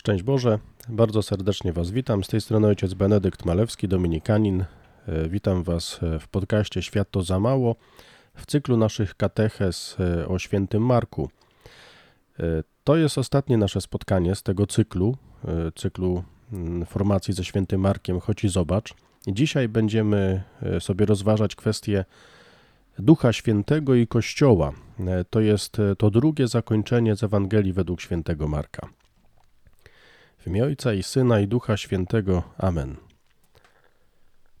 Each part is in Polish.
Szczęść Boże, bardzo serdecznie Was witam. Z tej strony ojciec Benedykt Malewski, dominikanin. E, Witam Was w podcaście Świat to za mało, w cyklu naszych kateches e, o świętym Marku. E, To jest ostatnie nasze spotkanie z tego cyklu, e, cyklu mm, formacji ze świętym Markiem, choć i zobacz. Dzisiaj będziemy e, sobie rozważać kwestię Ducha Świętego i Kościoła. E, To jest e, to drugie zakończenie z Ewangelii według świętego Marka. W imię Ojca i Syna i Ducha Świętego. Amen.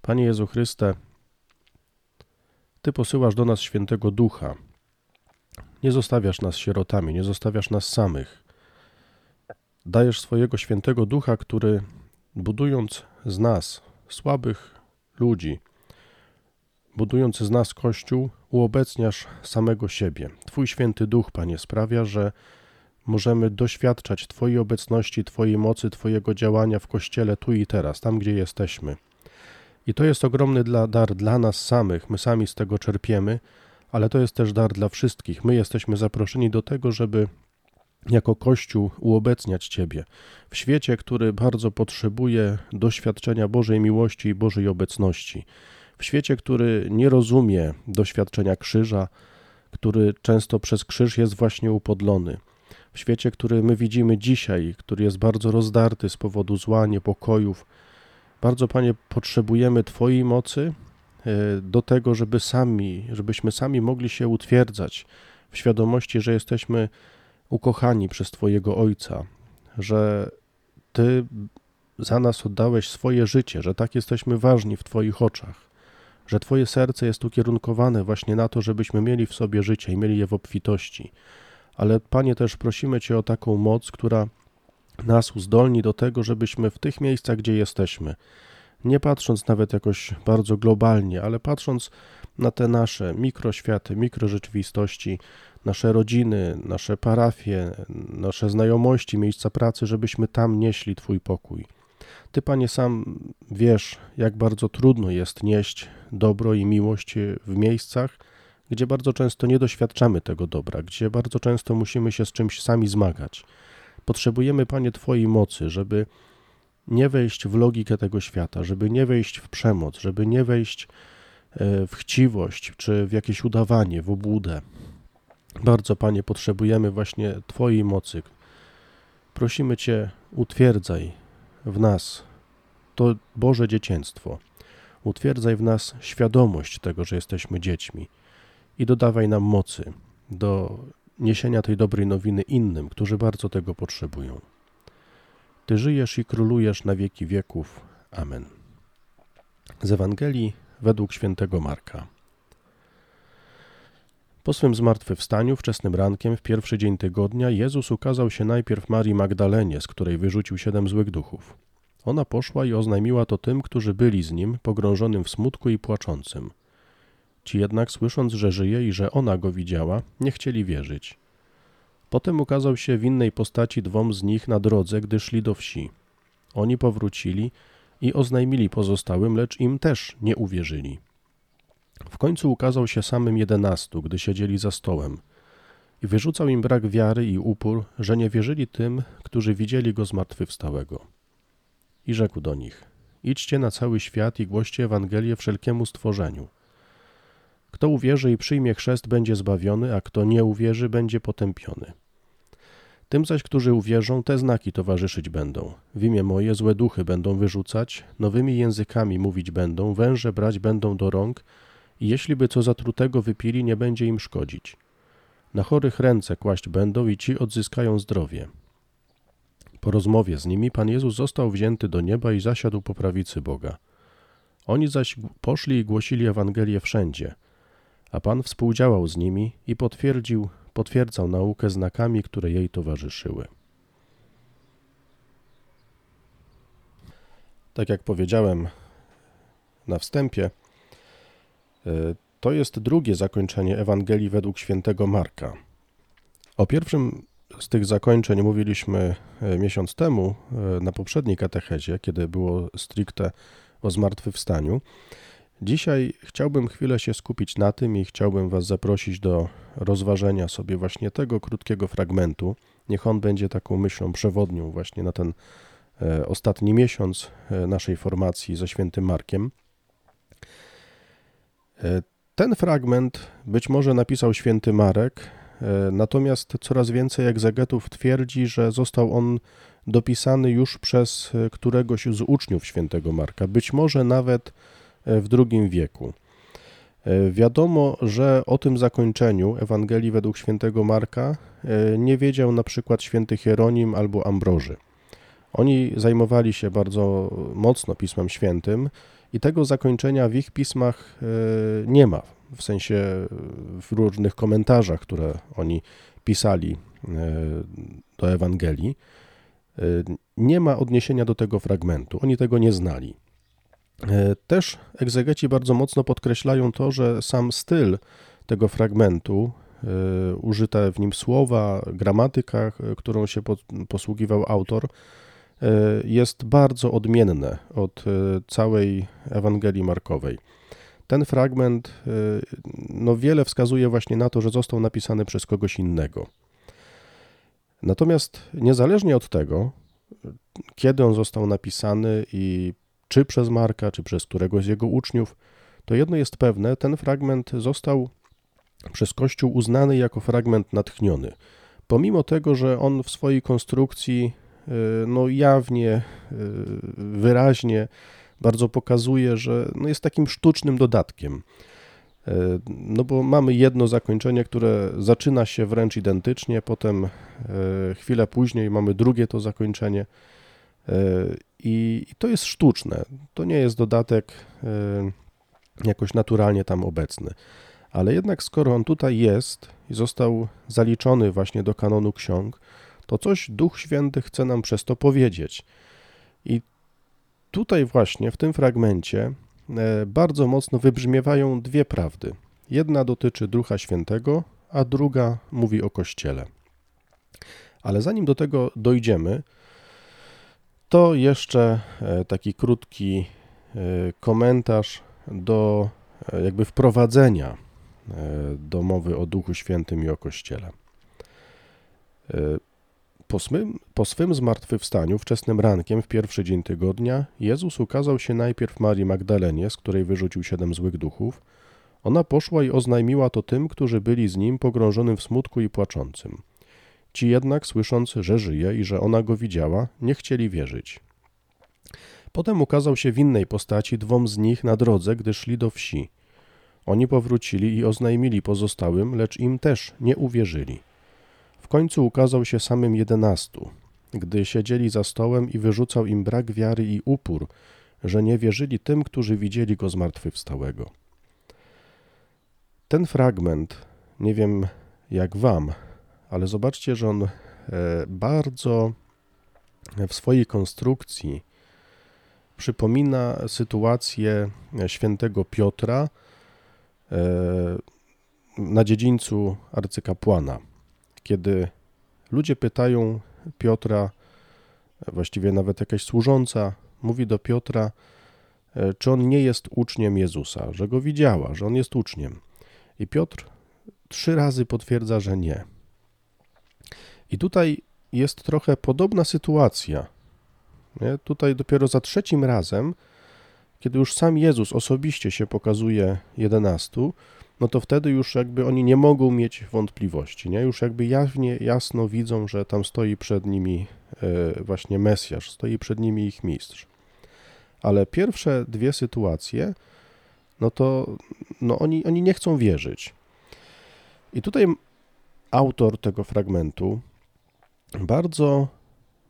Panie Jezu Chryste, Ty posyłasz do nas świętego Ducha. Nie zostawiasz nas sierotami, nie zostawiasz nas samych. Dajesz swojego świętego Ducha, który budując z nas, słabych ludzi, budując z nas Kościół, uobecniasz samego siebie. Twój święty Duch, Panie, sprawia, że możemy doświadczać Twojej obecności, Twojej mocy, Twojego działania w Kościele tu i teraz, tam gdzie jesteśmy. I to jest ogromny dla, dar dla nas samych, my sami z tego czerpiemy, ale to jest też dar dla wszystkich. My jesteśmy zaproszeni do tego, żeby jako Kościół uobecniać Ciebie w świecie, który bardzo potrzebuje doświadczenia Bożej miłości i Bożej obecności. W świecie, który nie rozumie doświadczenia krzyża, który często przez krzyż jest właśnie upodlony. W świecie, który my widzimy dzisiaj, który jest bardzo rozdarty z powodu zła, niepokojów, bardzo, Panie, potrzebujemy Twojej mocy e, do tego, żeby sami, żebyśmy sami mogli się utwierdzać w świadomości, że jesteśmy ukochani przez Twojego Ojca, że Ty za nas oddałeś swoje życie, że tak jesteśmy ważni w Twoich oczach, że Twoje serce jest ukierunkowane właśnie na to, żebyśmy mieli w sobie życie i mieli je w obfitości. Ale Panie, też prosimy Cię o taką moc, która nas uzdolni do tego, żebyśmy w tych miejscach, gdzie jesteśmy, nie patrząc nawet jakoś bardzo globalnie, ale patrząc na te nasze mikroświaty, mikrorzeczywistości, nasze rodziny, nasze parafie, nasze znajomości, miejsca pracy, żebyśmy tam nieśli Twój pokój. Ty, Panie, sam wiesz, jak bardzo trudno jest nieść dobro i miłość w miejscach, gdzie bardzo często nie doświadczamy tego dobra, gdzie bardzo często musimy się z czymś sami zmagać. Potrzebujemy, Panie, Twojej mocy, żeby nie wejść w logikę tego świata, żeby nie wejść w przemoc, żeby nie wejść e, w chciwość czy w jakieś udawanie, w obłudę. Bardzo, Panie, potrzebujemy właśnie Twojej mocy. Prosimy Cię, utwierdzaj w nas to Boże dzieciństwo. Utwierdzaj w nas świadomość tego, że jesteśmy dziećmi i dodawaj nam mocy do niesienia tej dobrej nowiny innym, którzy bardzo tego potrzebują. Ty żyjesz i królujesz na wieki wieków. Amen. Z Ewangelii według świętego Marka. Po swym zmartwychwstaniu wczesnym rankiem w pierwszy dzień tygodnia Jezus ukazał się najpierw Marii Magdalenie, z której wyrzucił siedem złych duchów. Ona poszła i oznajmiła to tym, którzy byli z nim, pogrążonym w smutku i płaczącym. Ci jednak, słysząc, że żyje i że ona go widziała, nie chcieli wierzyć. Potem ukazał się w innej postaci dwom z nich na drodze, gdy szli do wsi. Oni powrócili i oznajmili pozostałym, lecz im też nie uwierzyli. W końcu ukazał się samym jedenastu, gdy siedzieli za stołem i wyrzucał im brak wiary i upór, że nie wierzyli tym, którzy widzieli go zmartwychwstałego. I rzekł do nich: Idźcie na cały świat i głoście Ewangelię wszelkiemu stworzeniu. Kto uwierzy i przyjmie chrzest, będzie zbawiony, a kto nie uwierzy, będzie potępiony. Tym zaś, którzy uwierzą, te znaki towarzyszyć będą. W imię moje złe duchy będą wyrzucać, nowymi językami mówić będą, węże brać będą do rąk i jeśli by co zatrutego wypili, nie będzie im szkodzić. Na chorych ręce kłaść będą i ci odzyskają zdrowie. Po rozmowie z nimi Pan Jezus został wzięty do nieba i zasiadł po prawicy Boga. Oni zaś poszli i głosili Ewangelię wszędzie, a Pan współdziałał z nimi i potwierdził, potwierdzał naukę znakami, które jej towarzyszyły. Tak jak powiedziałem na wstępie, y, to jest drugie zakończenie Ewangelii według świętego Marka. O pierwszym z tych zakończeń mówiliśmy y, miesiąc temu y, na poprzedniej katechezie, kiedy było stricte o zmartwychwstaniu. Dzisiaj chciałbym chwilę się skupić na tym i chciałbym Was zaprosić do rozważenia sobie właśnie tego krótkiego fragmentu Niech on będzie taką myślą przewodnią właśnie na ten e, ostatni miesiąc e, naszej formacji ze świętym Markiem. E, ten fragment być może napisał święty Marek, natomiast coraz więcej egzegetów twierdzi, że został on dopisany już przez któregoś z uczniów świętego Marka, być może nawet w II wieku. E, wiadomo, że o tym zakończeniu Ewangelii według świętego Marka e, nie wiedział na przykład święty Hieronim albo Ambroży. Oni zajmowali się bardzo mocno Pismem Świętym i tego zakończenia w ich pismach e, nie ma, w sensie w różnych komentarzach, które oni pisali do Ewangelii. Nie ma odniesienia do tego fragmentu, oni tego nie znali. E, też egzegeci bardzo mocno podkreślają to, że sam styl tego fragmentu, e, użyte w nim słowa, gramatyka, e, którą się posługiwał autor, jest bardzo odmienne od całej Ewangelii Markowej. Ten fragment no, wiele wskazuje właśnie na to, że został napisany przez kogoś innego. Natomiast niezależnie od tego, kiedy on został napisany i czy przez Marka, czy przez któregoś z jego uczniów, to jedno jest pewne, ten fragment został przez Kościół uznany jako fragment natchniony. Pomimo tego, że on w swojej konstrukcji y, no jawnie, y, wyraźnie bardzo pokazuje, że no jest takim sztucznym dodatkiem. Y, no bo mamy jedno zakończenie, które zaczyna się wręcz identycznie, potem chwilę później mamy drugie to zakończenie. I, to jest sztuczne. To nie jest dodatek e, jakoś naturalnie tam obecny. Ale jednak skoro on tutaj jest i został zaliczony właśnie do kanonu ksiąg, to coś Duch Święty chce nam przez to powiedzieć. I tutaj właśnie w tym fragmencie e, bardzo mocno wybrzmiewają dwie prawdy. Jedna dotyczy Ducha Świętego, a druga mówi o Kościele. Ale zanim do tego dojdziemy, to jeszcze e, taki krótki e, komentarz do e, jakby wprowadzenia do mowy o Duchu Świętym i o Kościele. Po swym, po swym zmartwychwstaniu, wczesnym rankiem, w pierwszy dzień tygodnia, Jezus ukazał się najpierw Marii Magdalenie, z której wyrzucił siedem złych duchów. Ona poszła i oznajmiła to tym, którzy byli z nim pogrążonym w smutku i płaczącym. Ci jednak, słysząc, że żyje i że ona go widziała, nie chcieli wierzyć. Potem ukazał się w innej postaci dwom z nich na drodze, gdy szli do wsi. Oni powrócili i oznajmili pozostałym, lecz im też nie uwierzyli. W końcu ukazał się samym jedenastu, gdy siedzieli za stołem i wyrzucał im brak wiary i upór, że nie wierzyli tym, którzy widzieli go zmartwychwstałego. Ten fragment, nie wiem jak wam, ale zobaczcie, że on e, bardzo w swojej konstrukcji przypomina sytuację świętego Piotra e, na dziedzińcu arcykapłana, kiedy ludzie pytają Piotra, właściwie nawet jakaś służąca, mówi do Piotra, e, czy on nie jest uczniem Jezusa, że go widziała, że on jest uczniem. I Piotr trzy razy potwierdza, że nie. I tutaj jest trochę podobna sytuacja. Nie? Tutaj dopiero za trzecim razem, kiedy już sam Jezus osobiście się pokazuje jedenastu, no to wtedy już jakby oni nie mogą mieć wątpliwości, nie? Już jakby jawnie, jasno widzą, że tam stoi przed nimi e, właśnie Mesjasz, stoi przed nimi ich mistrz. Ale pierwsze dwie sytuacje, no to no oni, oni nie chcą wierzyć. I tutaj autor tego fragmentu bardzo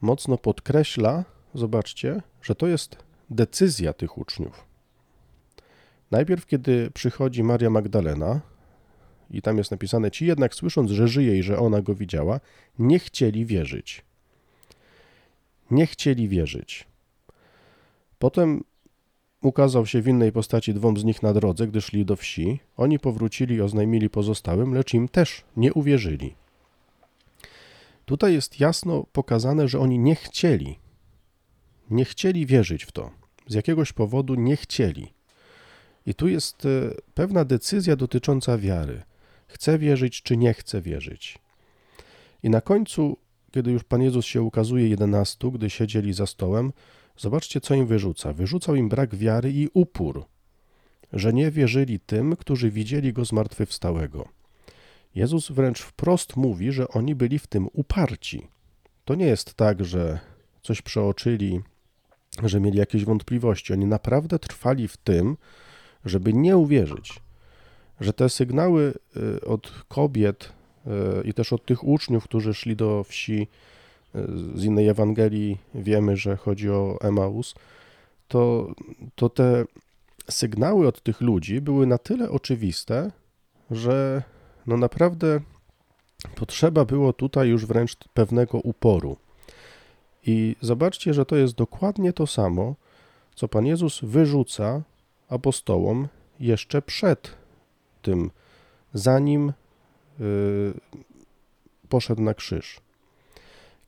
mocno podkreśla, zobaczcie, że to jest decyzja tych uczniów. Najpierw, kiedy przychodzi Maria Magdalena, i tam jest napisane, ci jednak słysząc, że żyje i że ona go widziała, nie chcieli wierzyć. Nie chcieli wierzyć. Potem ukazał się w innej postaci dwom z nich na drodze, gdy szli do wsi. Oni powrócili i oznajmili pozostałym, lecz im też nie uwierzyli. Tutaj jest jasno pokazane, że oni nie chcieli, nie chcieli wierzyć w to. Z jakiegoś powodu nie chcieli. I tu jest e, pewna decyzja dotycząca wiary. Chcę wierzyć, czy nie chcę wierzyć. I na końcu, kiedy już Pan Jezus się ukazuje jedenastu, gdy siedzieli za stołem, zobaczcie, co im wyrzuca. Wyrzucał im brak wiary i upór, że nie wierzyli tym, którzy widzieli Go zmartwychwstałego. Jezus wręcz wprost mówi, że oni byli w tym uparci. To nie jest tak, że coś przeoczyli, że mieli jakieś wątpliwości. Oni naprawdę trwali w tym, żeby nie uwierzyć, że te sygnały y, od kobiet y, i też od tych uczniów, którzy szli do wsi y, z innej Ewangelii, wiemy, że chodzi o Emaus, to, to te sygnały od tych ludzi były na tyle oczywiste, że no naprawdę potrzeba było tutaj już wręcz pewnego uporu. I zobaczcie, że to jest dokładnie to samo, co Pan Jezus wyrzuca apostołom jeszcze przed tym, zanim yy, poszedł na krzyż.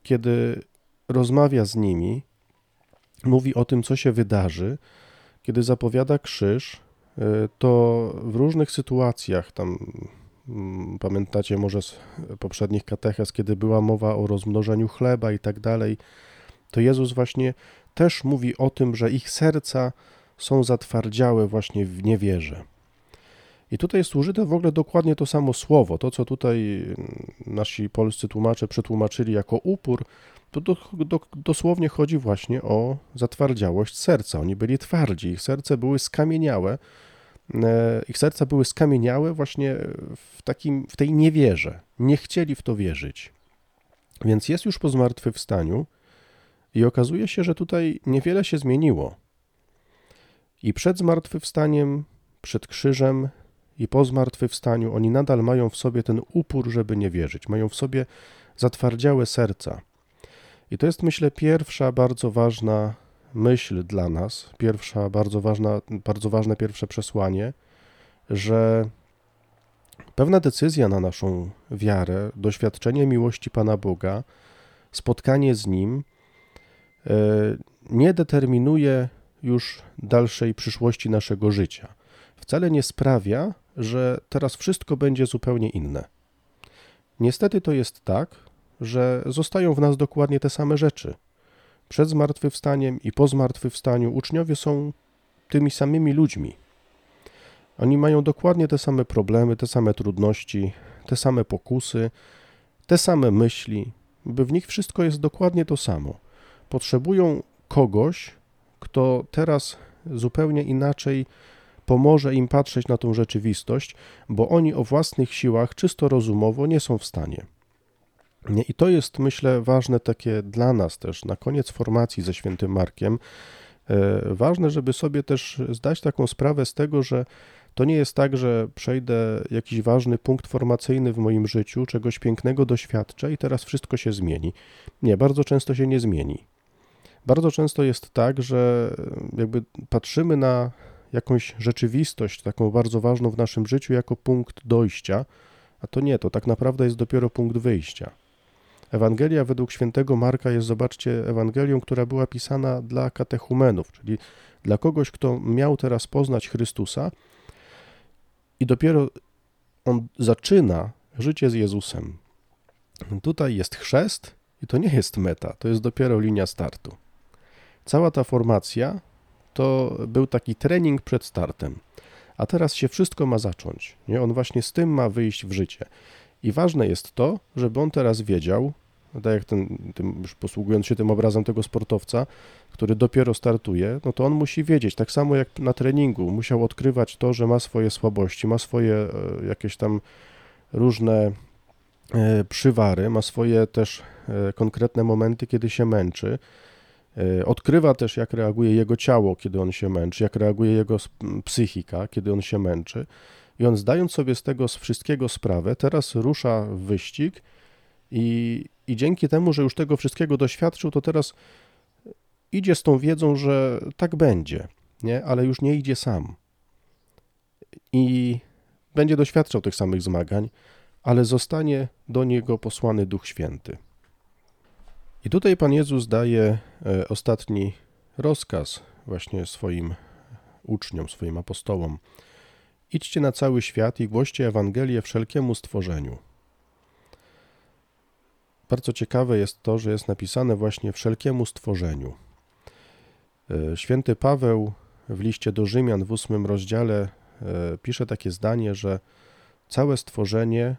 Kiedy rozmawia z nimi, mówi o tym, co się wydarzy, kiedy zapowiada krzyż, yy, to w różnych sytuacjach, tam pamiętacie może z poprzednich katechez, kiedy była mowa o rozmnożeniu chleba i tak dalej, to Jezus właśnie też mówi o tym, że ich serca są zatwardziałe właśnie w niewierze. I tutaj jest użyte w ogóle dokładnie to samo słowo. To, co tutaj nasi polscy tłumacze przetłumaczyli jako upór, to do, do, dosłownie chodzi właśnie o zatwardziałość serca. Oni byli twardzi, ich serce były skamieniałe, ich serca były skamieniałe właśnie w, takim, w tej niewierze. Nie chcieli w to wierzyć. Więc jest już po zmartwychwstaniu i okazuje się, że tutaj niewiele się zmieniło. I przed zmartwychwstaniem, przed krzyżem i po zmartwychwstaniu oni nadal mają w sobie ten upór, żeby nie wierzyć. Mają w sobie zatwardziałe serca. I to jest, myślę, pierwsza bardzo ważna myśl dla nas, pierwsza bardzo, ważna, bardzo ważne pierwsze przesłanie, że pewna decyzja na naszą wiarę, doświadczenie miłości Pana Boga, spotkanie z Nim e, nie determinuje już dalszej przyszłości naszego życia. Wcale nie sprawia, że teraz wszystko będzie zupełnie inne. Niestety to jest tak, że zostają w nas dokładnie te same rzeczy. Przed zmartwychwstaniem i po zmartwychwstaniu uczniowie są tymi samymi ludźmi. Oni mają dokładnie te same problemy, te same trudności, te same pokusy, te same myśli, by w nich wszystko jest dokładnie to samo. Potrzebują kogoś, kto teraz zupełnie inaczej pomoże im patrzeć na tą rzeczywistość, bo oni o własnych siłach czysto rozumowo nie są w stanie. I to jest, myślę, ważne takie dla nas też, na koniec formacji ze świętym Markiem. E, ważne, żeby sobie też zdać taką sprawę z tego, że to nie jest tak, że przejdę jakiś ważny punkt formacyjny w moim życiu, czegoś pięknego doświadczę i teraz wszystko się zmieni. Nie, bardzo często się nie zmieni. Bardzo często jest tak, że jakby patrzymy na jakąś rzeczywistość, taką bardzo ważną w naszym życiu, jako punkt dojścia, a to nie, to tak naprawdę jest dopiero punkt wyjścia. Ewangelia według świętego Marka jest, zobaczcie, Ewangelią, która była pisana dla katechumenów, czyli dla kogoś, kto miał teraz poznać Chrystusa i dopiero on zaczyna życie z Jezusem. Tutaj jest chrzest i to nie jest meta, to jest dopiero linia startu. Cała ta formacja to był taki trening przed startem. A teraz się wszystko ma zacząć. Nie? On właśnie z tym ma wyjść w życie. I ważne jest to, żeby on teraz wiedział, tak jak ten, tym, już posługując się tym obrazem tego sportowca, który dopiero startuje, no to on musi wiedzieć, tak samo jak na treningu, musiał odkrywać to, że ma swoje słabości, ma swoje e, jakieś tam różne e, przywary, ma swoje też e, konkretne momenty, kiedy się męczy. Odkrywa też, jak reaguje jego ciało, kiedy on się męczy, jak reaguje jego psychika, kiedy on się męczy. I on, zdając sobie z tego z wszystkiego sprawę, teraz rusza w wyścig i, i dzięki temu, że już tego wszystkiego doświadczył, to teraz idzie z tą wiedzą, że tak będzie, nie? ale już nie idzie sam. I będzie doświadczał tych samych zmagań, ale zostanie do niego posłany Duch Święty. I tutaj Pan Jezus daje e, ostatni rozkaz właśnie swoim uczniom, swoim apostołom. Idźcie na cały świat i głoście Ewangelię wszelkiemu stworzeniu. Bardzo ciekawe jest to, że jest napisane właśnie wszelkiemu stworzeniu. E, święty Paweł w liście do Rzymian w ósmym rozdziale e, pisze takie zdanie, że całe stworzenie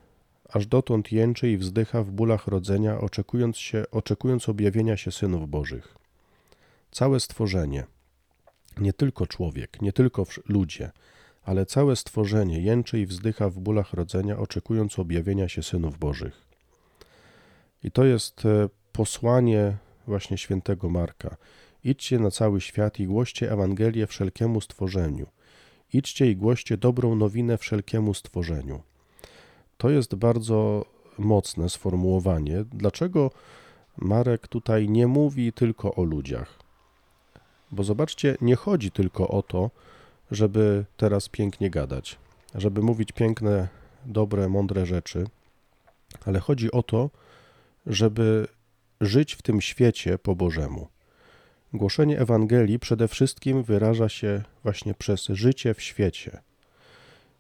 aż dotąd jęczy i wzdycha w bólach rodzenia, oczekując, się, oczekując objawienia się synów Bożych. Całe stworzenie, nie tylko człowiek, nie tylko ludzie, ale całe stworzenie jęczy i wzdycha w bólach rodzenia, oczekując objawienia się synów Bożych. I to jest e, posłanie właśnie świętego Marka. Idźcie na cały świat i głoście Ewangelię wszelkiemu stworzeniu. Idźcie i głoście dobrą nowinę wszelkiemu stworzeniu. To jest bardzo mocne sformułowanie. Dlaczego Marek tutaj nie mówi tylko o ludziach? Bo zobaczcie, nie chodzi tylko o to, żeby teraz pięknie gadać, żeby mówić piękne, dobre, mądre rzeczy, ale chodzi o to, żeby żyć w tym świecie po Bożemu. Głoszenie Ewangelii przede wszystkim wyraża się właśnie przez życie w świecie.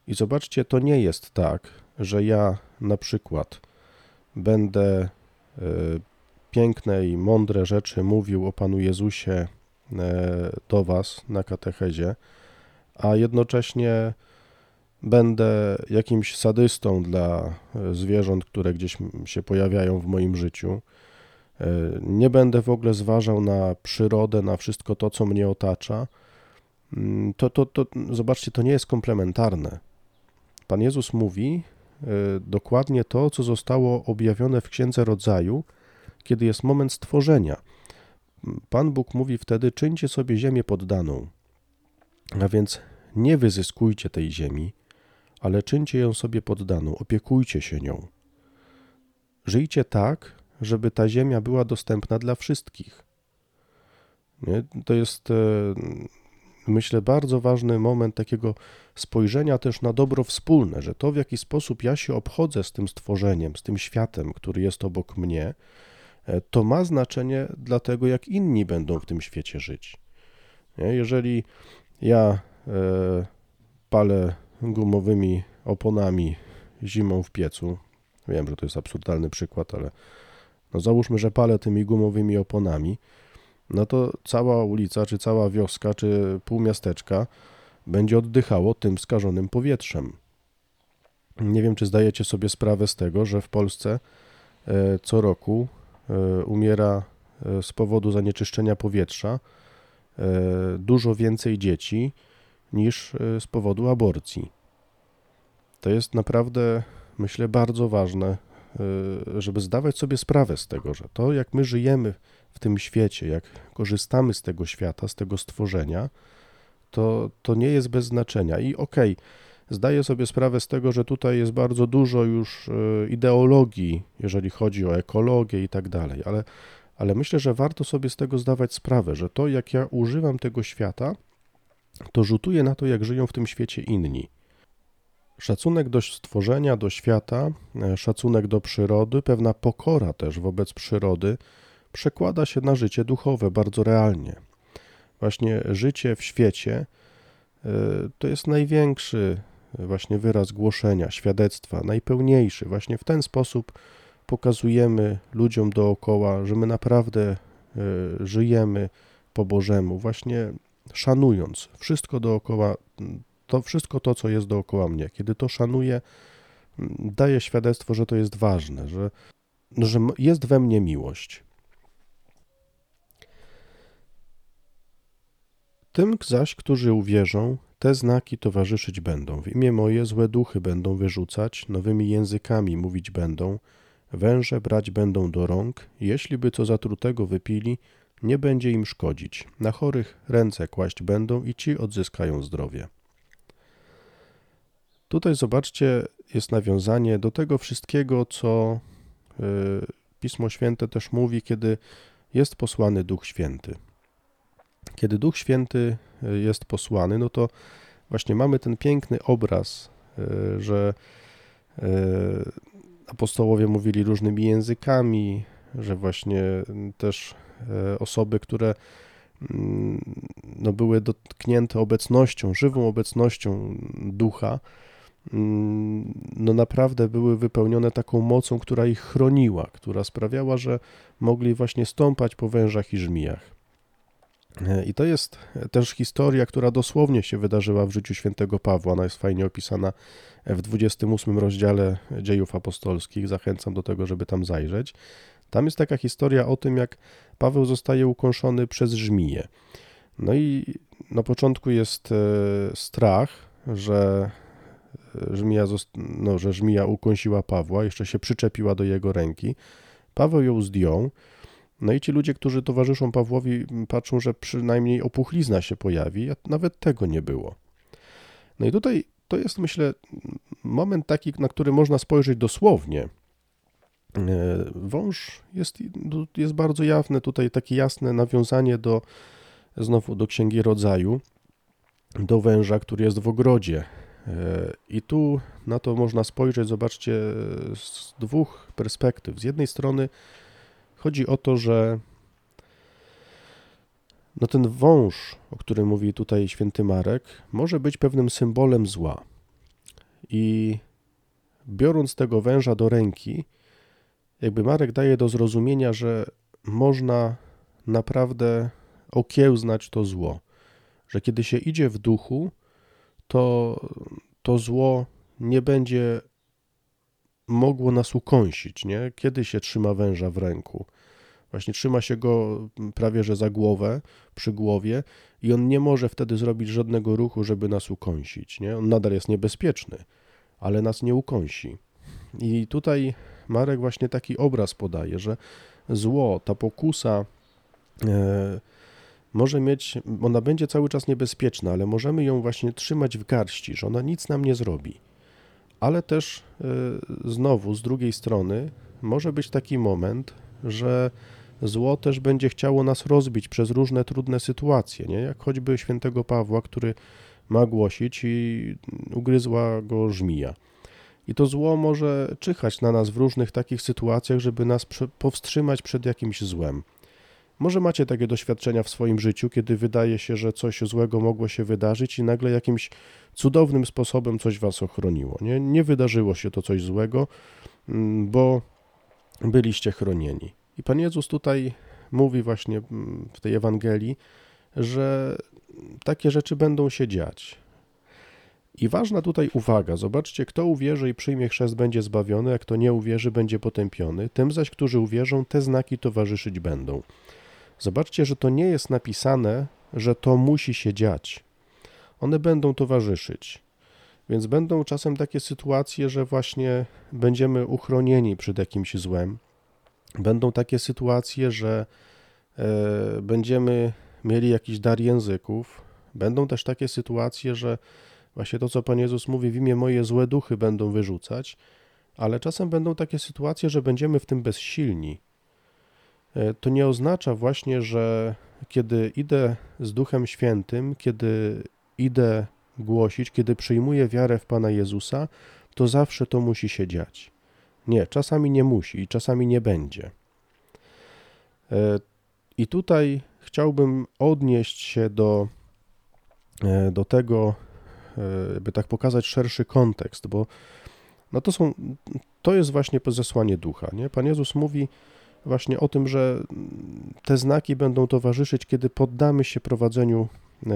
I zobaczcie, to nie jest tak, że ja na przykład będę y, piękne i mądre rzeczy mówił o Panu Jezusie e, do Was na katechezie, a jednocześnie będę jakimś sadystą dla e, zwierząt, które gdzieś się pojawiają w moim życiu. E, nie będę w ogóle zważał na przyrodę, na wszystko to, co mnie otacza. Mm, to, to, to zobaczcie, to nie jest komplementarne. Pan Jezus mówi e, dokładnie to, co zostało objawione w Księdze Rodzaju, kiedy jest moment stworzenia. Pan Bóg mówi wtedy: czyńcie sobie ziemię poddaną. A więc nie wyzyskujcie tej ziemi, ale czyńcie ją sobie poddaną, opiekujcie się nią. Żyjcie tak, żeby ta ziemia była dostępna dla wszystkich. Nie? To jest, e, myślę, bardzo ważny moment takiego spojrzenia też na dobro wspólne, że to, w jaki sposób ja się obchodzę z tym stworzeniem, z tym światem, który jest obok mnie, e, to ma znaczenie dla tego, jak inni będą w tym świecie żyć. Nie? Jeżeli ja e, palę gumowymi oponami zimą w piecu. Wiem, że to jest absurdalny przykład, ale no załóżmy, że palę tymi gumowymi oponami, no to cała ulica, czy cała wioska, czy pół miasteczka będzie oddychało tym skażonym powietrzem. Nie wiem, czy zdajecie sobie sprawę z tego, że w Polsce e, co roku e, umiera e, z powodu zanieczyszczenia powietrza dużo więcej dzieci niż z powodu aborcji. To jest naprawdę, myślę, bardzo ważne, y, żeby zdawać sobie sprawę z tego, że to, jak my żyjemy w tym świecie, jak korzystamy z tego świata, z tego stworzenia, to, to nie jest bez znaczenia. I okej, okay, zdaję sobie sprawę z tego, że tutaj jest bardzo dużo już y, ideologii, jeżeli chodzi o ekologię i tak dalej, ale, ale myślę, że warto sobie z tego zdawać sprawę, że to, jak ja używam tego świata, to rzutuje na to, jak żyją w tym świecie inni. Szacunek do stworzenia, do świata, e, szacunek do przyrody, pewna pokora też wobec przyrody przekłada się na życie duchowe bardzo realnie. Właśnie życie w świecie e, to jest największy właśnie wyraz głoszenia, świadectwa, najpełniejszy. Właśnie w ten sposób pokazujemy ludziom dookoła, że my naprawdę e, żyjemy po Bożemu, właśnie szanując wszystko dookoła to wszystko to, co jest dookoła mnie, kiedy to szanuję, daję świadectwo, że to jest ważne, że, że jest we mnie miłość. Tym zaś, którzy uwierzą, te znaki towarzyszyć będą. W imię moje złe duchy będą wyrzucać, nowymi językami mówić będą, węże brać będą do rąk, jeśli by co zatrutego wypili, nie będzie im szkodzić. Na chorych ręce kłaść będą i ci odzyskają zdrowie. Tutaj zobaczcie, jest nawiązanie do tego wszystkiego, co y, Pismo Święte też mówi, kiedy jest posłany Duch Święty. Kiedy Duch Święty y, jest posłany, no to właśnie mamy ten piękny obraz, y, że apostołowie mówili różnymi językami, że właśnie też osoby, które mm, no, były dotknięte obecnością, żywą obecnością ducha, mm, no naprawdę były wypełnione taką mocą, która ich chroniła, która sprawiała, że mogli właśnie stąpać po wężach i żmijach. I to jest też historia, która dosłownie się wydarzyła w życiu świętego Pawła. Ona jest fajnie opisana w 28 rozdziale dziejów apostolskich. Zachęcam do tego, żeby tam zajrzeć. Tam jest taka historia o tym, jak Paweł zostaje ukąszony przez żmiję. No i na początku jest e, strach, że żmija, no, że żmija ukąsiła Pawła, jeszcze się przyczepiła do jego ręki. Paweł ją zdjął. No i ci ludzie, którzy towarzyszą Pawłowi, patrzą, że przynajmniej opuchlizna się pojawi, a nawet tego nie było. No i tutaj to jest, myślę, moment taki, na który można spojrzeć dosłownie. E, wąż jest, jest bardzo jawne, tutaj takie jasne nawiązanie do znowu do Księgi Rodzaju, do węża, który jest w ogrodzie. E, I tu na to można spojrzeć, zobaczcie, z dwóch perspektyw. Z jednej strony chodzi o to, że no ten wąż, o którym mówi tutaj święty Marek, może być pewnym symbolem zła. I biorąc tego węża do ręki, jakby Marek daje do zrozumienia, że można naprawdę okiełznać to zło. Że kiedy się idzie w duchu, to to zło nie będzie mogło nas ukąsić, nie? Kiedy się trzyma węża w ręku? Właśnie trzyma się go prawie że za głowę, przy głowie i on nie może wtedy zrobić żadnego ruchu, żeby nas ukąsić, nie? On nadal jest niebezpieczny, ale nas nie ukąsi. I tutaj Marek właśnie taki obraz podaje, że zło, ta pokusa e, może mieć, ona będzie cały czas niebezpieczna, ale możemy ją właśnie trzymać w garści, że ona nic nam nie zrobi. Ale też e, znowu z drugiej strony może być taki moment, że zło też będzie chciało nas rozbić przez różne trudne sytuacje, nie? jak choćby świętego Pawła, który ma głosić i ugryzła go żmija. I to zło może czyhać na nas w różnych takich sytuacjach, żeby nas powstrzymać przed jakimś złem. Może macie takie doświadczenia w swoim życiu, kiedy wydaje się, że coś złego mogło się wydarzyć i nagle jakimś cudownym sposobem coś was ochroniło. Nie, nie wydarzyło się to coś złego, mm, bo byliście chronieni. I Pan Jezus tutaj mówi właśnie mm, w tej Ewangelii, że takie rzeczy będą się dziać. I ważna tutaj uwaga, zobaczcie, kto uwierzy i przyjmie chrzest będzie zbawiony, a kto nie uwierzy będzie potępiony, tym zaś, którzy uwierzą, te znaki towarzyszyć będą. Zobaczcie, że to nie jest napisane, że to musi się dziać. One będą towarzyszyć. Więc będą czasem takie sytuacje, że właśnie będziemy uchronieni przed jakimś złem. Będą takie sytuacje, że e, będziemy mieli jakiś dar języków. Będą też takie sytuacje, że właśnie to, co Pan Jezus mówi, w imię moje złe duchy będą wyrzucać, ale czasem będą takie sytuacje, że będziemy w tym bezsilni. E, to nie oznacza właśnie, że kiedy idę z Duchem Świętym, kiedy idę głosić, kiedy przyjmuję wiarę w Pana Jezusa, to zawsze to musi się dziać. Nie, czasami nie musi i czasami nie będzie. E, I tutaj chciałbym odnieść się do, e, do tego, by tak pokazać szerszy kontekst, bo no to, są, to jest właśnie zesłanie ducha. Nie? Pan Jezus mówi, właśnie o tym, że te znaki będą towarzyszyć, kiedy poddamy się prowadzeniu e,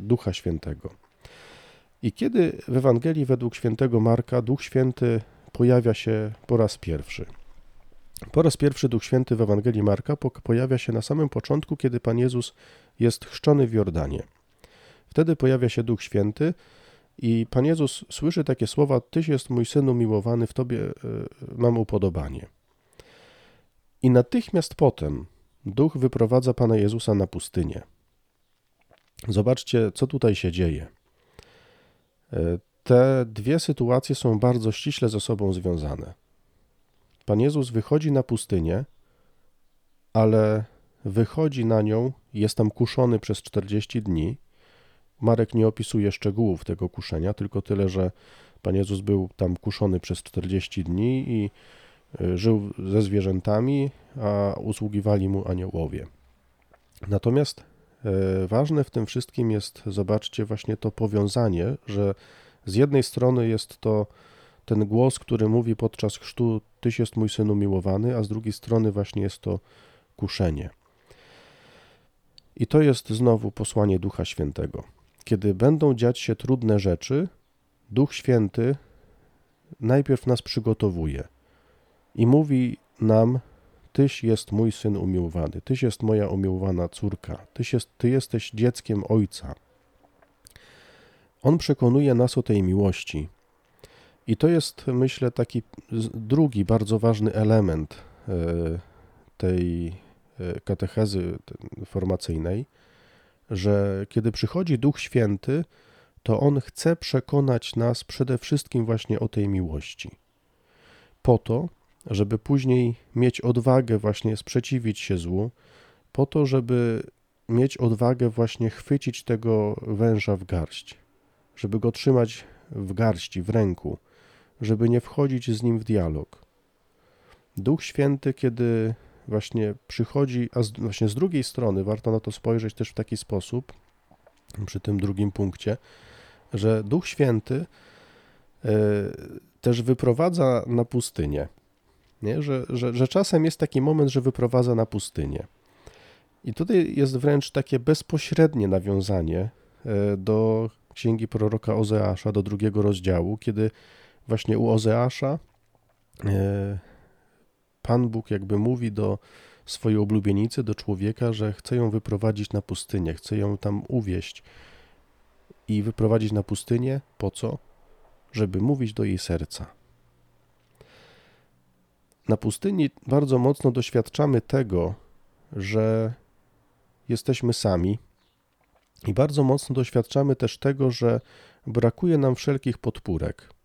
Ducha Świętego. I kiedy w Ewangelii według świętego Marka Duch Święty pojawia się po raz pierwszy? Po raz pierwszy Duch Święty w Ewangelii Marka pojawia się na samym początku, kiedy Pan Jezus jest chrzczony w Jordanie. Wtedy pojawia się Duch Święty i Pan Jezus słyszy takie słowa: Tyś jest mój synu miłowany, w Tobie e, mam upodobanie. I natychmiast potem duch wyprowadza Pana Jezusa na pustynię. Zobaczcie, co tutaj się dzieje. E, te dwie sytuacje są bardzo ściśle ze sobą związane. Pan Jezus wychodzi na pustynię, ale wychodzi na nią, jest tam kuszony przez 40 dni. Marek nie opisuje szczegółów tego kuszenia, tylko tyle, że Pan Jezus był tam kuszony przez 40 dni i E, żył ze zwierzętami, a usługiwali mu aniołowie. Natomiast e, ważne w tym wszystkim jest, zobaczcie, właśnie to powiązanie, że Z jednej strony jest to ten głos, który mówi podczas chrztu: Tyś jest mój syn umiłowany, a z drugiej strony właśnie jest to kuszenie. I to jest znowu posłanie Ducha Świętego. Kiedy będą dziać się trudne rzeczy, Duch Święty najpierw nas przygotowuje i mówi nam: Tyś jest mój syn umiłowany, Tyś jest moja umiłowana córka, tyś jest, Ty jesteś dzieckiem Ojca. On przekonuje nas o tej miłości. I to jest, myślę, taki drugi bardzo ważny element e, tej e, katechezy formacyjnej, że kiedy przychodzi Duch Święty, to On chce przekonać nas przede wszystkim właśnie o tej miłości. Po to, żeby później mieć odwagę właśnie sprzeciwić się złu, po to, żeby mieć odwagę właśnie chwycić tego węża w garść, żeby go trzymać w garści, w ręku, żeby nie wchodzić z nim w dialog. Duch Święty, kiedy właśnie przychodzi, a z, właśnie z drugiej strony warto na to spojrzeć też w taki sposób, przy tym drugim punkcie, że Duch Święty y, też wyprowadza na pustynię. Nie? Że, że, że czasem jest taki moment, że wyprowadza na pustynię. I tutaj jest wręcz takie bezpośrednie nawiązanie e, do księgi proroka Ozeasza, do drugiego rozdziału, kiedy właśnie u Ozeasza e, Pan Bóg jakby mówi do swojej oblubienicy, do człowieka, że chce ją wyprowadzić na pustynię, chce ją tam uwieść i wyprowadzić na pustynię po co? Żeby mówić do jej serca. Na pustyni bardzo mocno doświadczamy tego, że jesteśmy sami, i bardzo mocno doświadczamy też tego, że brakuje nam wszelkich podpórek.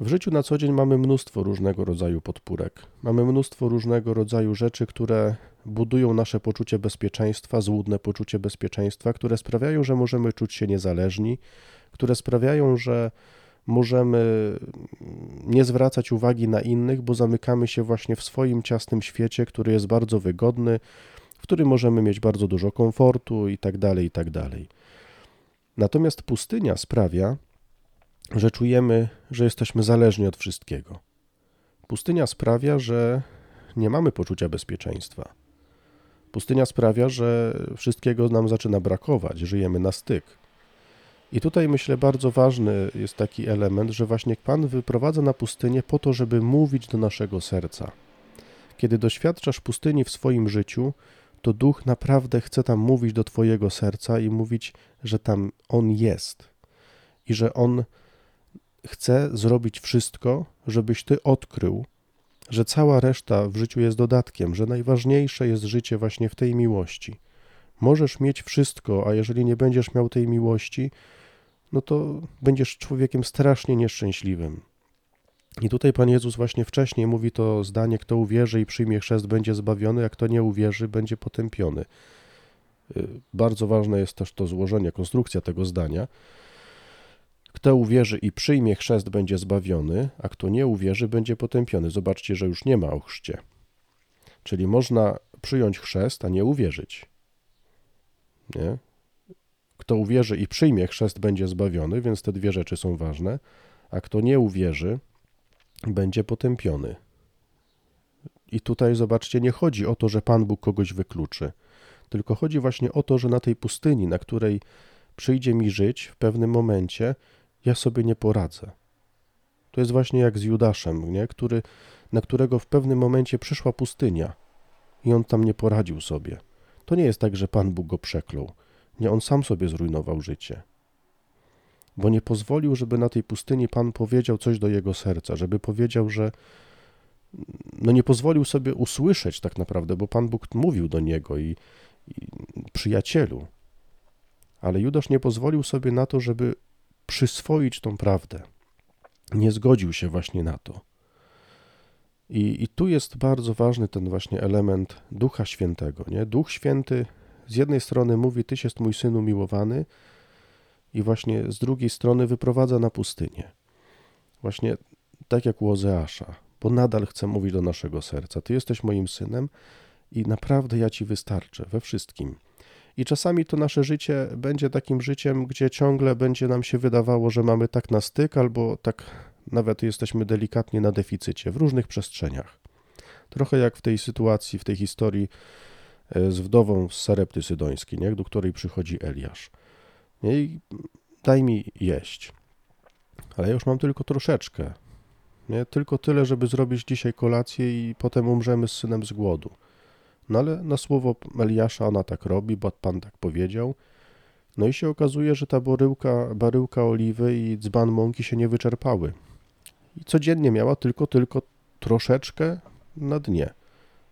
W życiu na co dzień mamy mnóstwo różnego rodzaju podpórek. Mamy mnóstwo różnego rodzaju rzeczy, które budują nasze poczucie bezpieczeństwa, złudne poczucie bezpieczeństwa, które sprawiają, że możemy czuć się niezależni, które sprawiają, że możemy nie zwracać uwagi na innych, bo zamykamy się właśnie w swoim ciasnym świecie, który jest bardzo wygodny, w którym możemy mieć bardzo dużo komfortu i tak dalej, i tak dalej. Natomiast pustynia sprawia, że czujemy, że jesteśmy zależni od wszystkiego. Pustynia sprawia, że nie mamy poczucia bezpieczeństwa. Pustynia sprawia, że wszystkiego nam zaczyna brakować, żyjemy na styk. I tutaj myślę bardzo ważny jest taki element, że właśnie Pan wyprowadza na pustynię po to, żeby mówić do naszego serca. Kiedy doświadczasz pustyni w swoim życiu, to Duch naprawdę chce tam mówić do Twojego serca i mówić, że tam On jest i że On chce zrobić wszystko, żebyś Ty odkrył, że cała reszta w życiu jest dodatkiem, że najważniejsze jest życie właśnie w tej miłości. Możesz mieć wszystko, a jeżeli nie będziesz miał tej miłości, no to będziesz człowiekiem strasznie nieszczęśliwym. I tutaj Pan Jezus właśnie wcześniej mówi to zdanie, kto uwierzy i przyjmie chrzest, będzie zbawiony, a kto nie uwierzy, będzie potępiony. Y, bardzo ważne jest też to złożenie, konstrukcja tego zdania. Kto uwierzy i przyjmie chrzest, będzie zbawiony, a kto nie uwierzy, będzie potępiony. Zobaczcie, że już nie ma o chrzcie. Czyli można przyjąć chrzest, a nie uwierzyć. Nie? Kto uwierzy i przyjmie chrzest, będzie zbawiony, więc te dwie rzeczy są ważne, a kto nie uwierzy, będzie potępiony. I tutaj zobaczcie, nie chodzi o to, że Pan Bóg kogoś wykluczy, tylko chodzi właśnie o to, że na tej pustyni, na której przyjdzie mi żyć w pewnym momencie, ja sobie nie poradzę. To jest właśnie jak z Judaszem, nie? Który, na którego w pewnym momencie przyszła pustynia i on tam nie poradził sobie. To nie jest tak, że Pan Bóg go przeklął. Nie, on sam sobie zrujnował życie bo nie pozwolił, żeby na tej pustyni Pan powiedział coś do jego serca, żeby powiedział, że no nie pozwolił sobie usłyszeć tak naprawdę, bo Pan Bóg mówił do niego i, i przyjacielu. Ale Judasz nie pozwolił sobie na to, żeby przyswoić tą prawdę. Nie zgodził się właśnie na to. I, I tu jest bardzo ważny ten właśnie element Ducha Świętego. Nie? Duch Święty z jednej strony mówi: Tyś jest mój syn umiłowany, i właśnie z drugiej strony wyprowadza na pustynię. Właśnie tak jak u Ozeasza, bo nadal chcę mówić do naszego serca: Ty jesteś moim synem i naprawdę ja ci wystarczę we wszystkim. I czasami to nasze życie będzie takim życiem, gdzie ciągle będzie nam się wydawało, że mamy tak na styk, albo tak nawet jesteśmy delikatnie na deficycie w różnych przestrzeniach. Trochę jak w tej sytuacji, w tej historii e, z wdową z Sarepty Sydońskiej, nie? do której przychodzi Eliasz. I daj mi jeść. Ale ja już mam tylko troszeczkę. Nie? Tylko tyle, żeby zrobić dzisiaj kolację i potem umrzemy z synem z głodu. No ale na słowo Eliasza ona tak robi, bo Pan tak powiedział. No i się okazuje, że ta boryłka, baryłka oliwy i dzban mąki się nie wyczerpały. I codziennie miała tylko, tylko troszeczkę na dnie.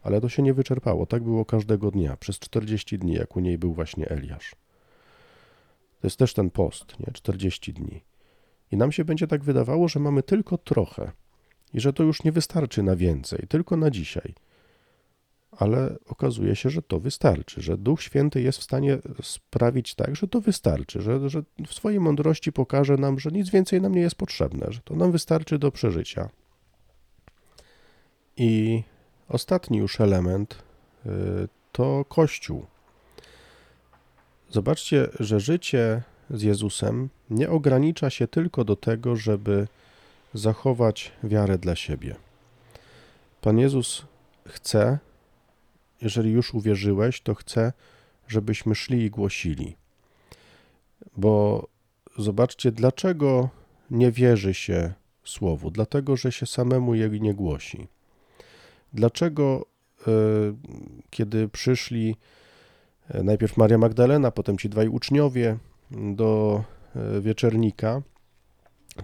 Ale to się nie wyczerpało. Tak było każdego dnia, przez 40 dni, jak u niej był właśnie Eliasz. To jest też ten post, nie? 40 dni. I nam się będzie tak wydawało, że mamy tylko trochę i że to już nie wystarczy na więcej, tylko na dzisiaj. Ale okazuje się, że to wystarczy, że Duch Święty jest w stanie sprawić tak, że to wystarczy, że, że w swojej mądrości pokaże nam, że nic więcej nam nie jest potrzebne, że to nam wystarczy do przeżycia. I ostatni już element y, to Kościół. Zobaczcie, że życie z Jezusem nie ogranicza się tylko do tego, żeby zachować wiarę dla siebie. Pan Jezus chce, jeżeli już uwierzyłeś, to chce, żebyśmy szli i głosili. Bo zobaczcie, dlaczego nie wierzy się Słowu? Dlatego, że się samemu je nie głosi. Dlaczego, e, kiedy przyszli e, najpierw Maria Magdalena, potem ci dwaj uczniowie do e, wieczernika,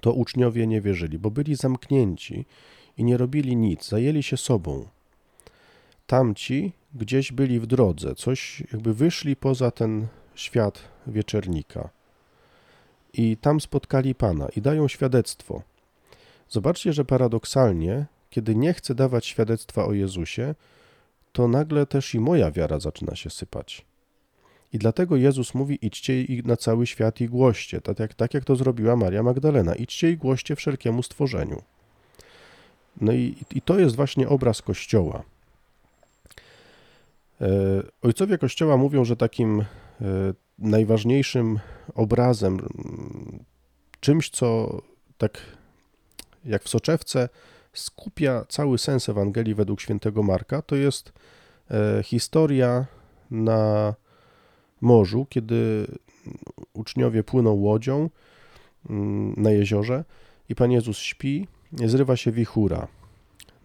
to uczniowie nie wierzyli, bo byli zamknięci i nie robili nic, zajęli się sobą. Tamci gdzieś byli w drodze, coś jakby wyszli poza ten świat wieczernika. I tam spotkali Pana i dają świadectwo. Zobaczcie, że paradoksalnie, kiedy nie chcę dawać świadectwa o Jezusie, to nagle też i moja wiara zaczyna się sypać. I dlatego Jezus mówi: idźcie na cały świat i głoście, tak jak, tak jak to zrobiła Maria Magdalena. Idźcie i głoście wszelkiemu stworzeniu. No i, i to jest właśnie obraz Kościoła. E, ojcowie Kościoła mówią, że takim e, najważniejszym obrazem, czymś, co tak jak w soczewce skupia cały sens Ewangelii według świętego Marka, to jest e, historia na morzu, kiedy uczniowie płyną łodzią mm, na jeziorze i Pan Jezus śpi, zrywa się wichura.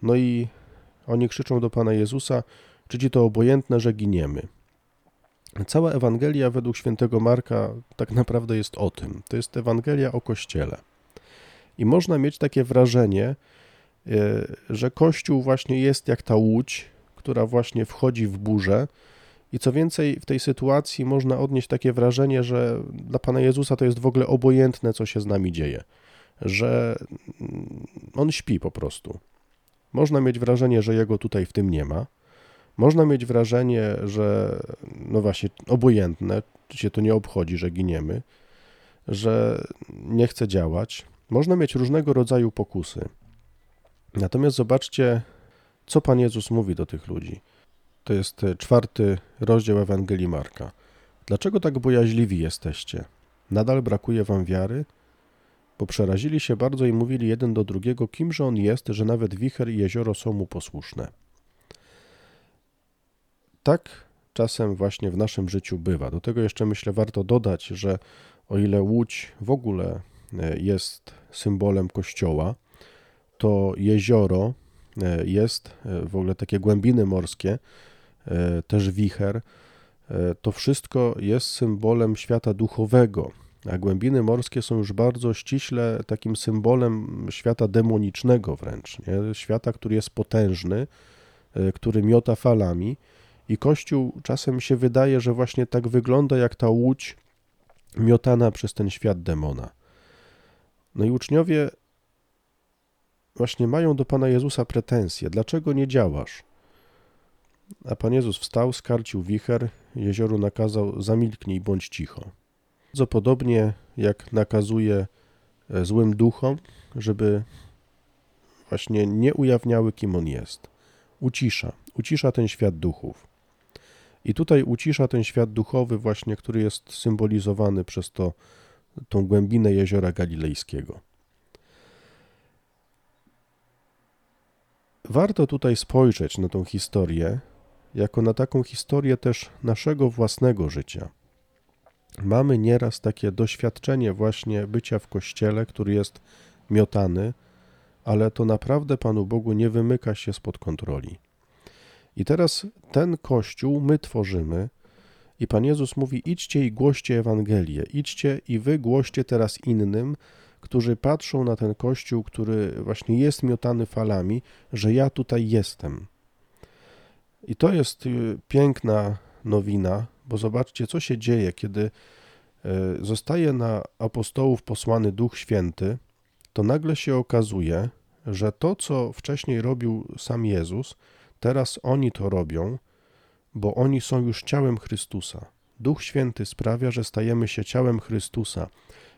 No i oni krzyczą do Pana Jezusa, czy ci to obojętne, że giniemy. Cała Ewangelia według świętego Marka tak naprawdę jest o tym. To jest Ewangelia o Kościele. I można mieć takie wrażenie, e, że Kościół właśnie jest jak ta łódź, która właśnie wchodzi w burzę i co więcej, w tej sytuacji można odnieść takie wrażenie, że dla Pana Jezusa to jest w ogóle obojętne, co się z nami dzieje, że on śpi po prostu. Można mieć wrażenie, że jego tutaj w tym nie ma. Można mieć wrażenie, że no właśnie obojętne, czy się to nie obchodzi, że giniemy, że nie chce działać. Można mieć różnego rodzaju pokusy. Natomiast zobaczcie, co Pan Jezus mówi do tych ludzi. To jest e, czwarty rozdział Ewangelii Marka. Dlaczego tak bojaźliwi jesteście? Nadal brakuje wam wiary? Bo przerazili się bardzo i mówili jeden do drugiego, kimże on jest, że nawet wicher i jezioro są mu posłuszne. Tak czasem właśnie w naszym życiu bywa. Do tego jeszcze myślę warto dodać, że o ile łódź w ogóle e, jest symbolem kościoła, to jezioro e, jest w ogóle takie głębiny morskie, E, też wicher, e, to wszystko jest symbolem świata duchowego, a głębiny morskie są już bardzo ściśle takim symbolem świata demonicznego wręcz, nie? świata, który jest potężny, e, który miota falami i Kościół czasem się wydaje, że właśnie tak wygląda jak ta łódź miotana przez ten świat demona. No i uczniowie właśnie mają do Pana Jezusa pretensje. Dlaczego nie działasz? A Pan Jezus wstał, skarcił wicher, jezioru nakazał, zamilknij, bądź cicho. Bardzo podobnie jak nakazuje e, złym duchom, żeby właśnie nie ujawniały, kim on jest. Ucisza, ucisza ten świat duchów. I tutaj ucisza ten świat duchowy właśnie, który jest symbolizowany przez to, tą głębinę jeziora galilejskiego. Warto tutaj spojrzeć na tą historię, jako na taką historię też naszego własnego życia. Mamy nieraz takie doświadczenie właśnie bycia w kościele, który jest miotany, ale to naprawdę Panu Bogu nie wymyka się spod kontroli. I teraz ten kościół my tworzymy, i Pan Jezus mówi: idźcie i głoście Ewangelię, idźcie i wy głoście teraz innym, którzy patrzą na ten kościół, który właśnie jest miotany falami, że ja tutaj jestem. I to jest y, piękna nowina, bo zobaczcie, co się dzieje, kiedy y, zostaje na apostołów posłany Duch Święty, to nagle się okazuje, że to, co wcześniej robił sam Jezus, teraz oni to robią, bo oni są już ciałem Chrystusa. Duch Święty sprawia, że stajemy się ciałem Chrystusa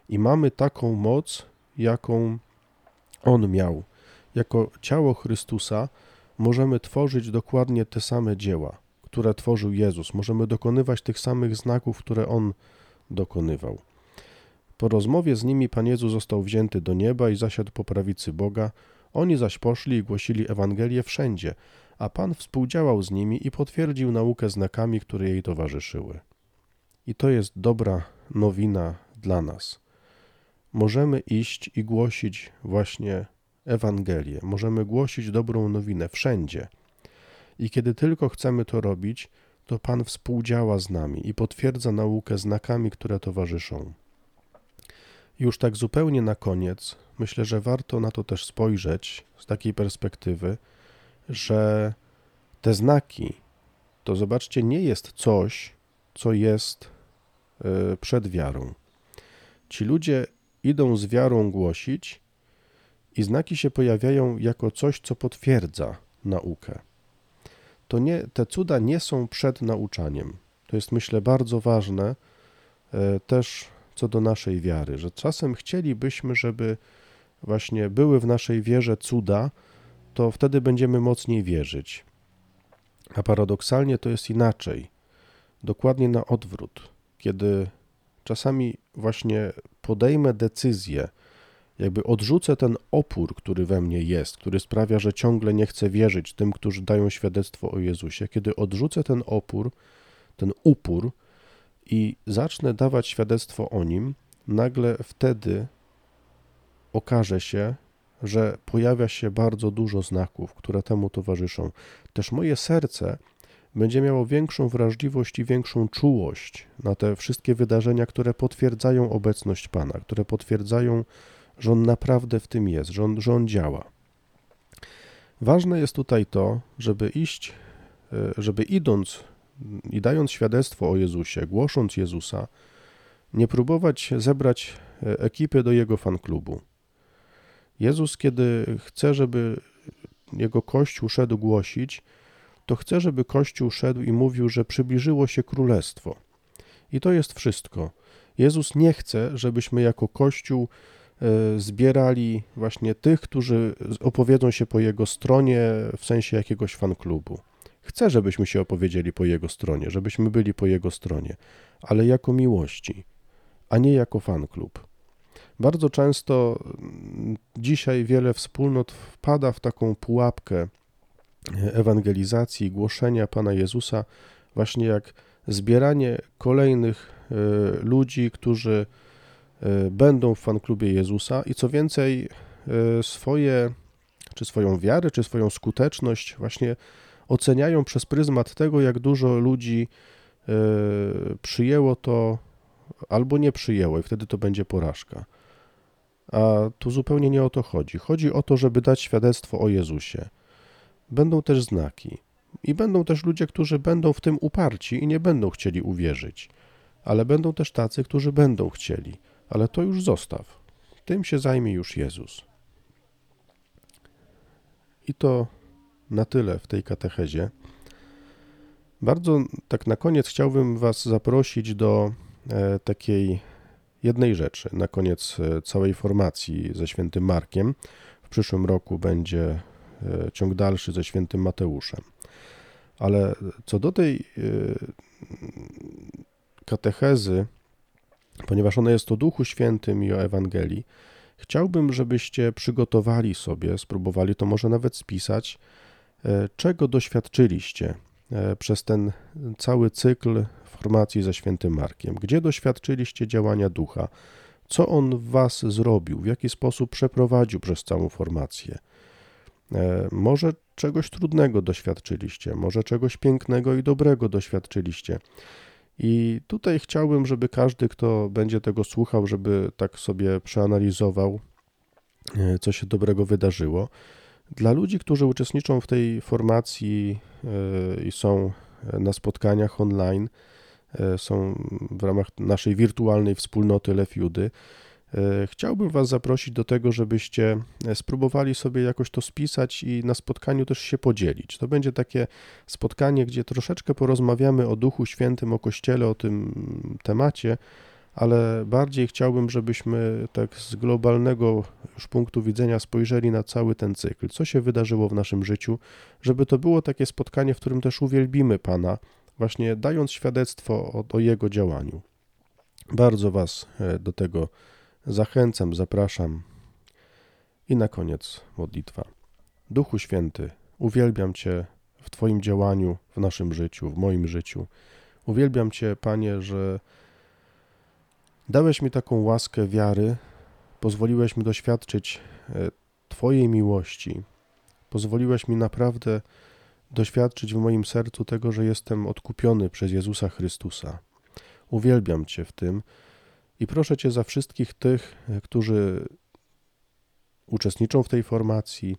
i mamy taką moc, jaką On miał. Jako ciało Chrystusa możemy tworzyć dokładnie te same dzieła, które tworzył Jezus. Możemy dokonywać tych samych znaków, które On dokonywał. Po rozmowie z nimi Pan Jezus został wzięty do nieba i zasiadł po prawicy Boga. Oni zaś poszli i głosili Ewangelię wszędzie, a Pan współdziałał z nimi i potwierdził naukę znakami, które jej towarzyszyły. I to jest dobra nowina dla nas. Możemy iść i głosić właśnie Ewangelię, możemy głosić dobrą nowinę wszędzie. I kiedy tylko chcemy to robić, to Pan współdziała z nami i potwierdza naukę znakami, które towarzyszą. Już tak zupełnie na koniec, myślę, że warto na to też spojrzeć z takiej perspektywy, że te znaki to zobaczcie, nie jest coś, co jest e, przed wiarą. Ci ludzie idą z wiarą głosić, i znaki się pojawiają jako coś, co potwierdza naukę. To nie, te cuda nie są przed nauczaniem. To jest, myślę, bardzo ważne e, też co do naszej wiary, że czasem chcielibyśmy, żeby właśnie były w naszej wierze cuda, to wtedy będziemy mocniej wierzyć. A paradoksalnie to jest inaczej. Dokładnie na odwrót. Kiedy czasami właśnie podejmę decyzję, jakby odrzucę ten opór, który we mnie jest, który sprawia, że ciągle nie chcę wierzyć tym, którzy dają świadectwo o Jezusie, kiedy odrzucę ten opór, ten upór i zacznę dawać świadectwo o nim, nagle wtedy okaże się, że pojawia się bardzo dużo znaków, które temu towarzyszą. Też moje serce będzie miało większą wrażliwość i większą czułość na te wszystkie wydarzenia, które potwierdzają obecność Pana, które potwierdzają że on naprawdę w tym jest, że on, że on działa. Ważne jest tutaj to, żeby iść, e, żeby idąc i dając świadectwo o Jezusie, głosząc Jezusa, nie próbować zebrać e, ekipy do jego fanklubu. Jezus, kiedy chce, żeby jego Kościół szedł głosić, to chce, żeby Kościół szedł i mówił, że przybliżyło się królestwo. I to jest wszystko. Jezus nie chce, żebyśmy jako Kościół E, zbierali właśnie tych, którzy opowiedzą się po jego stronie w sensie jakiegoś fanklubu. Chcę, żebyśmy się opowiedzieli po jego stronie, żebyśmy byli po jego stronie, ale jako miłości, a nie jako fanklub. Bardzo często mm, dzisiaj wiele wspólnot wpada w taką pułapkę ewangelizacji, głoszenia Pana Jezusa, właśnie jak zbieranie kolejnych e, ludzi, którzy E, będą w fanklubie Jezusa i co więcej, e, swoje, czy swoją wiarę, czy swoją skuteczność właśnie oceniają przez pryzmat tego, jak dużo ludzi e, przyjęło to albo nie przyjęło, i wtedy to będzie porażka. A tu zupełnie nie o to chodzi. Chodzi o to, żeby dać świadectwo o Jezusie. Będą też znaki. I będą też ludzie, którzy będą w tym uparci i nie będą chcieli uwierzyć. Ale będą też tacy, którzy będą chcieli ale to już zostaw. Tym się zajmie już Jezus. I to na tyle w tej katechezie. Bardzo tak na koniec chciałbym Was zaprosić do e, takiej jednej rzeczy. Na koniec e, całej formacji ze świętym Markiem. W przyszłym roku będzie e, ciąg dalszy ze świętym Mateuszem. Ale co do tej katechezy, ponieważ ona jest o Duchu Świętym i o Ewangelii, chciałbym, żebyście przygotowali sobie, spróbowali to może nawet spisać, czego doświadczyliście przez ten cały cykl formacji ze świętym Markiem. Gdzie doświadczyliście działania ducha? Co on w was zrobił? W jaki sposób przeprowadził przez całą formację? E, może czegoś trudnego doświadczyliście, może czegoś pięknego i dobrego doświadczyliście. I tutaj chciałbym, żeby każdy, kto będzie tego słuchał, żeby tak sobie przeanalizował, e, co się dobrego wydarzyło. Dla ludzi, którzy uczestniczą w tej formacji e, i są na spotkaniach online, E, są w ramach naszej wirtualnej wspólnoty Lefiudy. E, chciałbym Was zaprosić do tego, żebyście e, spróbowali sobie jakoś to spisać i na spotkaniu też się podzielić. To będzie takie spotkanie, gdzie troszeczkę porozmawiamy o Duchu Świętym, o Kościele, o tym temacie, ale bardziej chciałbym, żebyśmy tak z globalnego już punktu widzenia spojrzeli na cały ten cykl, co się wydarzyło w naszym życiu, żeby to było takie spotkanie, w którym też uwielbimy Pana, właśnie dając świadectwo o, o Jego działaniu. Bardzo Was e, do tego zachęcam, zapraszam. I na koniec modlitwa. Duchu Święty, uwielbiam Cię w Twoim działaniu, w naszym życiu, w moim życiu. Uwielbiam Cię, Panie, że dałeś mi taką łaskę wiary, pozwoliłeś mi doświadczyć e, Twojej miłości, pozwoliłeś mi naprawdę doświadczyć w moim sercu tego, że jestem odkupiony przez Jezusa Chrystusa. Uwielbiam Cię w tym i proszę Cię za wszystkich tych, którzy uczestniczą w tej formacji,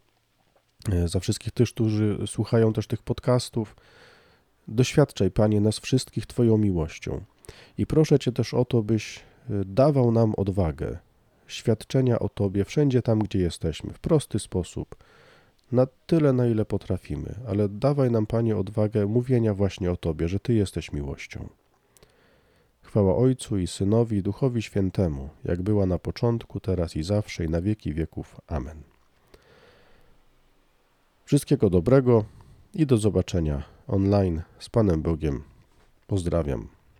za wszystkich tych, którzy słuchają też tych podcastów. Doświadczaj, Panie, nas wszystkich Twoją miłością. I proszę Cię też o to, byś dawał nam odwagę, świadczenia o Tobie wszędzie tam, gdzie jesteśmy, w prosty sposób na tyle, na ile potrafimy, ale dawaj nam, Panie, odwagę mówienia właśnie o Tobie, że Ty jesteś miłością. Chwała Ojcu i Synowi i Duchowi Świętemu, jak była na początku, teraz i zawsze i na wieki wieków. Amen. Wszystkiego dobrego i do zobaczenia online z Panem Bogiem. Pozdrawiam.